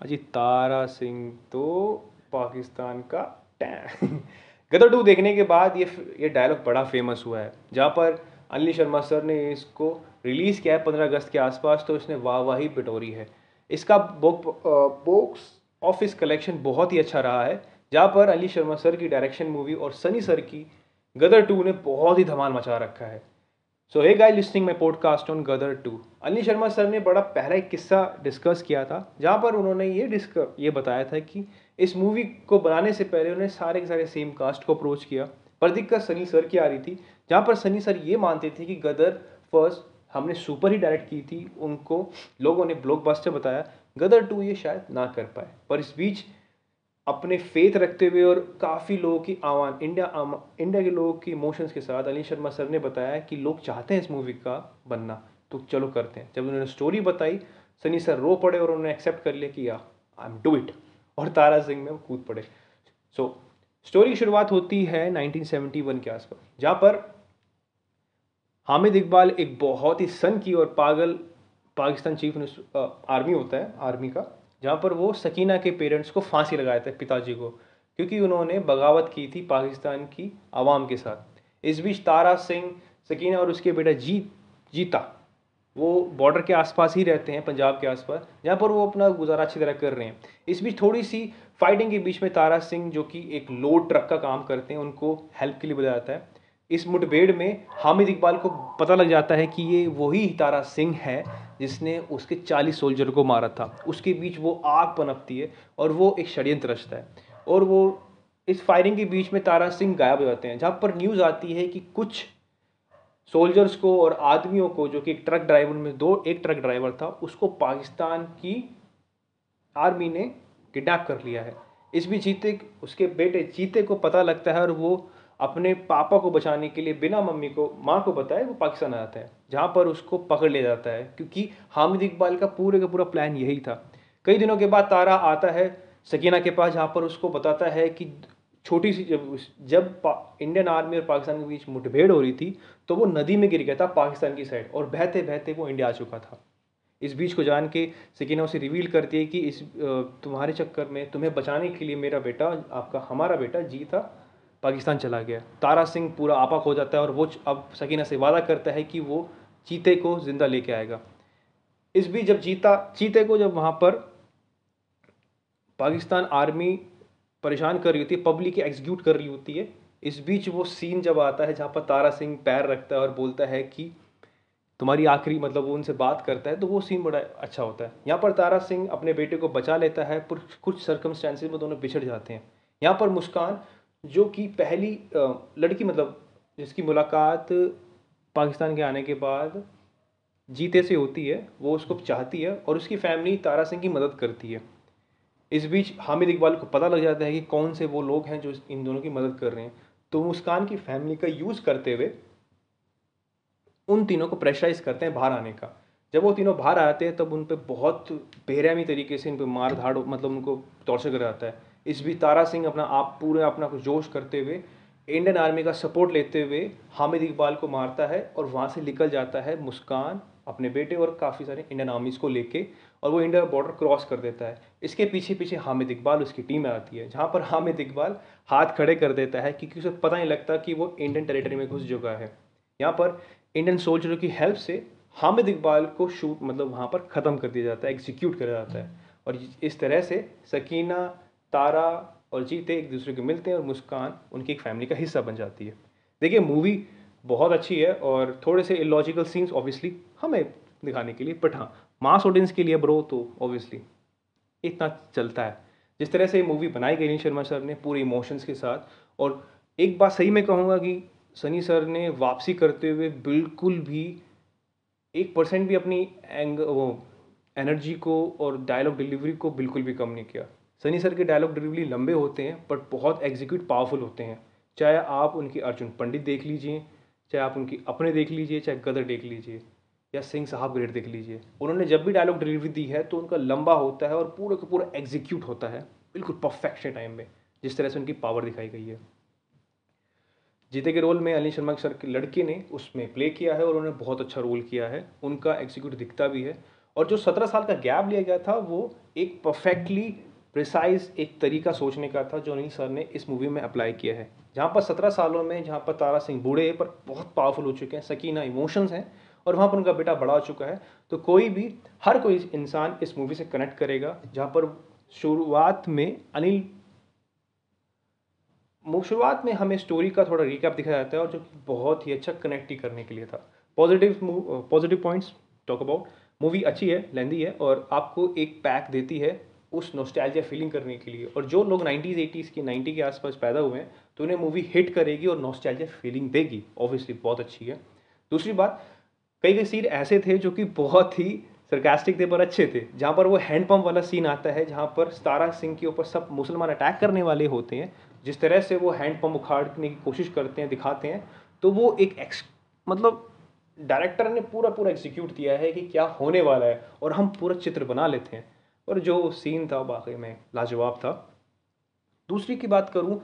अजी, तारा सिंह तो पाकिस्तान का गदर टू देखने के बाद ये ये डायलॉग बड़ा फ़ेमस हुआ है। जहाँ पर अनिल शर्मा सर ने इसको रिलीज़ किया है पंद्रह अगस्त के आसपास तो इसने वाहवाही बिटोरी है। इसका बॉक्स ऑफ़िस कलेक्शन बहुत ही अच्छा रहा है। जहाँ पर अली शर्मा सर की डायरेक्शन मूवी और सनी सर की गदर टू ने बहुत ही धमाल मचा रखा है। So hey guy listening my podcast on Gadar two Anil Sharma sir ने बड़ा पहला एक किस्सा डिस्कस किया था, जहाँ पर उन्होंने ये डिस्क ये बताया था कि इस मूवी को बनाने से पहले उन्होंने सारे के सारे सेम कास्ट को अप्रोच किया। पर दिक्कत सनी सर की आ रही थी, जहाँ पर सनी सर ये मानते थे कि गदर फ़र्स्ट हमने सुपर ही डायरेक्ट की थी, उनको लोगों ने ब्लॉकबस्टर बताया। गदर टू ये शायद ना कर पाए, पर इस बीच अपने फेथ रखते हुए और काफ़ी लोगों की आवान इंडिया इंडिया के लोगों की इमोशंस के साथ अली शर्मा सर ने बताया कि लोग चाहते हैं इस मूवी का बनना। तो चलो करते हैं। जब उन्होंने स्टोरी बताई, सनी सर रो पड़े और उन्होंने एक्सेप्ट कर लिया कि या आई एम डू इट और तारा सिंह में कूद पड़े। सो स्टोरी की शुरुआत होती है 1971 के आसपास, जहाँ पर हामिद इकबाल एक बहुत ही सन की और पागल पाकिस्तान चीफ आर्मी होता है आर्मी का। जहाँ पर वो सकीना के पेरेंट्स को फांसी लगाए थे पिताजी को, क्योंकि उन्होंने बगावत की थी पाकिस्तान की आवाम के साथ। इस बीच तारा सिंह, सकीना और उसके बेटा जीत जीता। वो बॉर्डर के आसपास ही रहते हैं, पंजाब के आसपास, जहाँ पर वो अपना गुजारा अच्छी तरह कर रहे हैं। इस बीच थोड़ी सी फाइटिंग के बीच में तारा सिंह, जो कि एक लोड ट्रक का काम करते हैं, उनको हेल्प के लिए बुलाया जाता है। इस मुठभेड़ में हामिद इकबाल को पता लग जाता है कि ये वही तारा सिंह है जिसने उसके चालीस सोल्जर को मारा था। उसके बीच वो आग पनपती है और वो एक षड्यंत्र रचता है। और वो इस फायरिंग के बीच में तारा सिंह गायब हो जाते हैं, जहाँ पर न्यूज़ आती है कि कुछ सोल्जर्स को और आदमियों को, जो कि एक ट्रक ड्राइवर में दो, एक ट्रक ड्राइवर था, उसको पाकिस्तान की आर्मी ने किडनैप कर लिया है। इस बीच जीते उसके बेटे चीते को पता लगता है और वो अपने पापा को बचाने के लिए बिना मम्मी को, माँ को बताए, वो पाकिस्तान आ जाता है, जहाँ पर उसको पकड़ लिया जाता है। क्योंकि हामिद इकबाल का पूरे का पूरा प्लान यही था। कई दिनों के बाद तारा आता है सकीना के पास, जहाँ पर उसको बताता है कि छोटी सी, जब जब इंडियन आर्मी और पाकिस्तान के बीच मुठभेड़ हो रही थी तो वो नदी में गिर गया था, पाकिस्तान की साइड, और बहते बहते वो इंडिया आ चुका था। इस बीच को जान के सकीना उसे रिवील करती है कि इस तुम्हारे चक्कर में तुम्हें बचाने के लिए मेरा बेटा, आपका, हमारा बेटा, जी था पाकिस्तान चला गया। तारा सिंह पूरा आपाक हो जाता है और वो अब सकीना से वादा करता है कि वो चीते को ज़िंदा लेके आएगा। इस बीच जब चीता, चीते को जब वहाँ पर पाकिस्तान आर्मी परेशान कर रही होती है, पब्लिक एग्जीक्यूट कर रही होती है, इस बीच वो सीन जब आता है जहाँ पर तारा सिंह पैर रखता है और बोलता है कि तुम्हारी आखिरी मतलब वो उनसे बात करता है तो वो सीन बड़ा अच्छा होता है। यहाँ पर तारा सिंह अपने बेटे को बचा लेता है पर कुछ सर्कमस्टांसिस में दोनों बिछड़ जाते हैं। यहाँ पर मुस्कान जो कि पहली लड़की मतलब जिसकी मुलाकात पाकिस्तान के आने के बाद जीते से होती है, वो उसको चाहती है और उसकी फैमिली तारा सिंह की मदद करती है। इस बीच हामिद इकबाल को पता लग जाता है कि कौन से वो लोग हैं जो इन दोनों की मदद कर रहे हैं। तो मुस्कान की फैमिली का यूज़ करते हुए उन तीनों को प्रेशराइज करते हैं बाहर आने का। जब वो तीनों बाहर आते हैं, तब उन पर बहुत बेरहमी तरीके से इन पर मार धाड़ मतलब उनको टॉर्चर कर जाता है। इस बीच तारा सिंह अपना आप पूरे अपना कुछ जोश करते हुए, इंडियन आर्मी का सपोर्ट लेते हुए हामिद इकबाल को मारता है और वहाँ से निकल जाता है मुस्कान, अपने बेटे और काफ़ी सारे इंडियन आर्मीज़ को लेके और वो इंडिया बॉर्डर क्रॉस कर देता है। इसके पीछे पीछे हामिद इकबाल उसकी टीम में आती है, जहाँ पर हामिद इकबाल हाथ खड़े कर देता है क्योंकि उसे पता नहीं लगता कि वो इंडियन टेरिटरी में घुस चुका है। यहाँ पर इंडियन सोल्जरों की हेल्प से हामिद इकबाल को शूट मतलब वहाँ पर ख़त्म कर दिया जाता है एग्जीक्यूट कर जाता है। और इस तरह से सकीना तारा और जीते एक दूसरे को मिलते हैं और मुस्कान उनकी एक फैमिली का हिस्सा बन जाती है। देखिए मूवी बहुत अच्छी है और थोड़े से इलॉजिकल सीन्स ऑब्वियसली हमें दिखाने के लिए बट हाँ मास ऑडियंस के लिए ब्रो तो ऑब्वियसली इतना चलता है। जिस तरह से ये मूवी बनाई गई शर्मा सर ने पूरे इमोशंस के साथ, और एक बात सही मैं कहूँगा कि सनी सर ने वापसी करते हुए बिल्कुल भी एक परसेंट भी अपनी एंग वो एनर्जी को और डायलॉग डिलीवरी को बिल्कुल भी कम नहीं किया। सनी सर के डायलॉग डिलीवरी लंबे होते हैं बट बहुत एग्जीक्यूट पावरफुल होते हैं। चाहे आप उनकी अर्जुन पंडित देख लीजिए, चाहे आप उनकी अपने देख लीजिए, चाहे गदर देख लीजिए, या सिंह साहब ग्रेड देख लीजिए। उन्होंने जब भी डायलॉग डिलीवरी दी है तो उनका लंबा होता है और पूरा का पूरा एग्जीक्यूट होता है, बिल्कुल परफेक्शन टाइम में, जिस तरह से उनकी पावर दिखाई गई है। जीते के रोल में अली शर्मा सर के लड़के ने उसमें प्ले किया है और उन्होंने बहुत अच्छा रोल किया है। उनका एग्जीक्यूट दिखता भी है। और जो सत्रह साल का गैप लिया गया था, वो एक परफेक्टली प्रिसाइज एक तरीका सोचने का था जो अनिल सर ने इस मूवी में अप्लाई किया है। जहाँ पर सत्रह सालों में, जहाँ पर तारा सिंह बूढ़े पर बहुत पावरफुल हो चुके हैं, सकीना इमोशंस हैं और वहाँ पर उनका बेटा बड़ा हो चुका है तो कोई भी, हर कोई इंसान इस मूवी से कनेक्ट करेगा, जहाँ पर शुरुआत में अनिल शुरुआत में हमें स्टोरी का थोड़ा रिकैप दिखाया जाता है और जो कि बहुत ही अच्छा कनेक्ट ही करने के लिए था। Positive positive points talk about movie अच्छी है लेंदी है और आपको एक पैक देती है उस नोस्टैल्जिया फीलिंग करने के लिए। और जो लोग नाइन्टीज़ एटीज़ की नाइन्टी के आसपास पैदा हुए हैं तो उन्हें मूवी हिट करेगी और नोस्टैल्जिया फीलिंग देगी। ऑब्वियसली बहुत अच्छी है। दूसरी बात, कई कई सीन ऐसे थे जो कि बहुत ही सरकास्टिक थे पर अच्छे थे। जहाँ पर वो हैंडपम्प वाला सीन आता है, जहाँ पर सतारा सिंह के ऊपर सब मुसलमान अटैक करने वाले होते हैं, जिस तरह से वो हैंडपम्प उखाड़ने की कोशिश करते हैं, दिखाते हैं तो वो एक एक्स मतलब डायरेक्टर ने पूरा पूरा एग्जीक्यूट किया है कि क्या होने वाला है, और हम पूरा चित्र बना लेते हैं। और जो सीन था बाकी में लाजवाब था। दूसरी की बात करूँ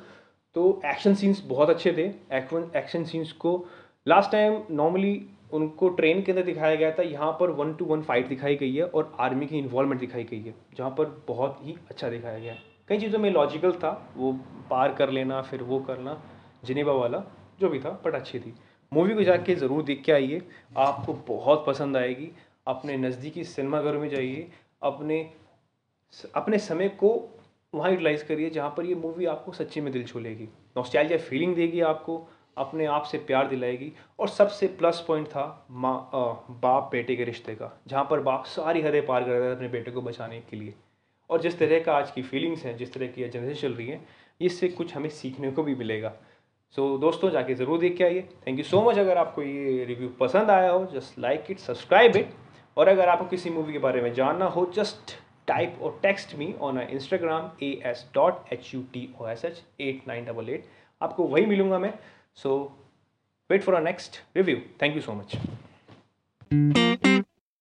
तो एक्शन सीन्स बहुत अच्छे थे। एक्शन सीन्स को लास्ट टाइम नॉर्मली उनको ट्रेन के अंदर दिखाया गया था। यहाँ पर वन टू वन फाइट दिखाई गई है और आर्मी की इन्वॉल्वमेंट दिखाई गई है, जहाँ पर बहुत ही अच्छा दिखाया गया है। कई चीज़ों में लॉजिकल था, वो पार कर लेना, फिर वो करना जिनेबा वाला, जो भी था बट अच्छी थी। मूवी को जाके ज़रूर देख के आइए, आपको बहुत पसंद आएगी। अपने नज़दीकी सिनेमाघरों में जाइए, अपने अपने समय को वहाँ यूटिलाइज करिए जहाँ पर ये मूवी आपको सच्ची में दिल छू लेगी नॉस्टैल्जिया फीलिंग देगी आपको अपने आप से प्यार दिलाएगी। और सबसे प्लस पॉइंट था माँ बाप बेटे के रिश्ते का जहाँ पर बाप सारी हदें पार कर रहे थे अपने बेटे को बचाने के लिए। और जिस तरह का आज की फीलिंग्स हैं जिस तरह की जनरेशन चल रही है इससे कुछ हमें सीखने को भी मिलेगा। सो so, दोस्तों जाके ज़रूर देख के आइए। थैंक यू सो मच अगर आपको ये रिव्यू पसंद आया हो just like it subscribe it और अगर आपको किसी मूवी के बारे में जानना हो जस्ट टाइप और text me on Instagram A S dot H U T O S H eight nine double eight आपको वही मिलूँगा मैं। So wait for our next review thank you so much.